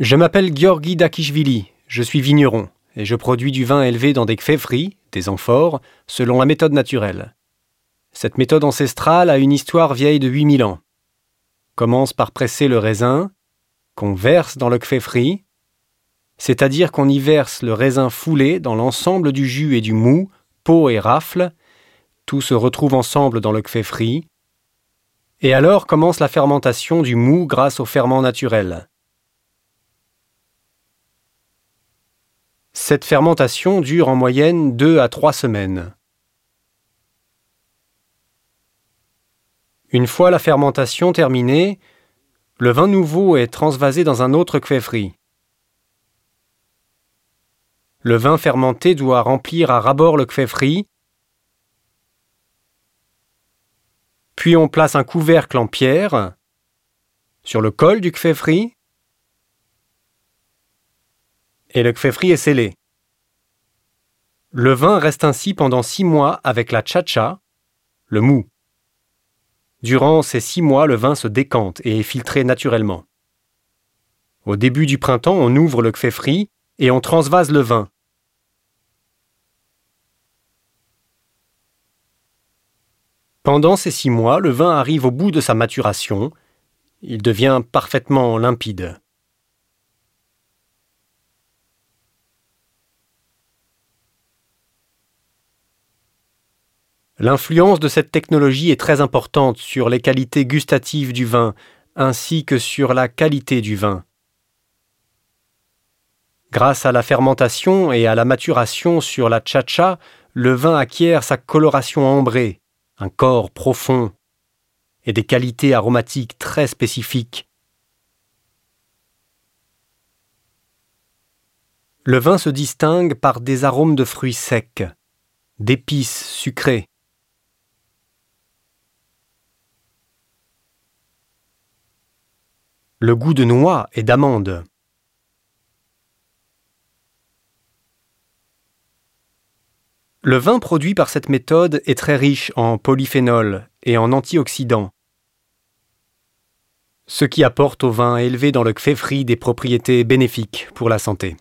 Je m'appelle Georgi Dakishvili, je suis vigneron et je produis du vin élevé dans des kfefri, des amphores, selon la méthode naturelle. Cette méthode ancestrale a une histoire vieille de 8000 ans. Commence par presser le raisin, qu'on verse dans le kfefri, c'est-à-dire qu'on y verse le raisin foulé dans l'ensemble du jus et du mou, peau et rafle, tout se retrouve ensemble dans le kfefri, et alors commence la fermentation du mou grâce au ferment naturel. Cette fermentation dure en moyenne 2 à 3 semaines. Une fois la fermentation terminée, le vin nouveau est transvasé dans un autre kfefri. Le vin fermenté doit remplir à rabord le kfefri, puis on place un couvercle en pierre sur le col du kfefri et le kfefri est scellé. Le vin reste ainsi pendant six mois avec la tchatcha, le mou. Durant ces six mois, le vin se décante et est filtré naturellement. Au début du printemps, on ouvre le kfefri et on transvase le vin. Pendant ces six mois, le vin arrive au bout de sa maturation. Il devient parfaitement limpide. L'influence de cette technologie est très importante sur les qualités gustatives du vin, ainsi que sur la qualité du vin. Grâce à la fermentation et à la maturation sur la tchatcha, le vin acquiert sa coloration ambrée, un corps profond et des qualités aromatiques très spécifiques. Le vin se distingue par des arômes de fruits secs, d'épices sucrées, le goût de noix et d'amande. Le vin produit par cette méthode est très riche en polyphénol et en antioxydants, ce qui apporte au vin élevé dans le kfefri des propriétés bénéfiques pour la santé.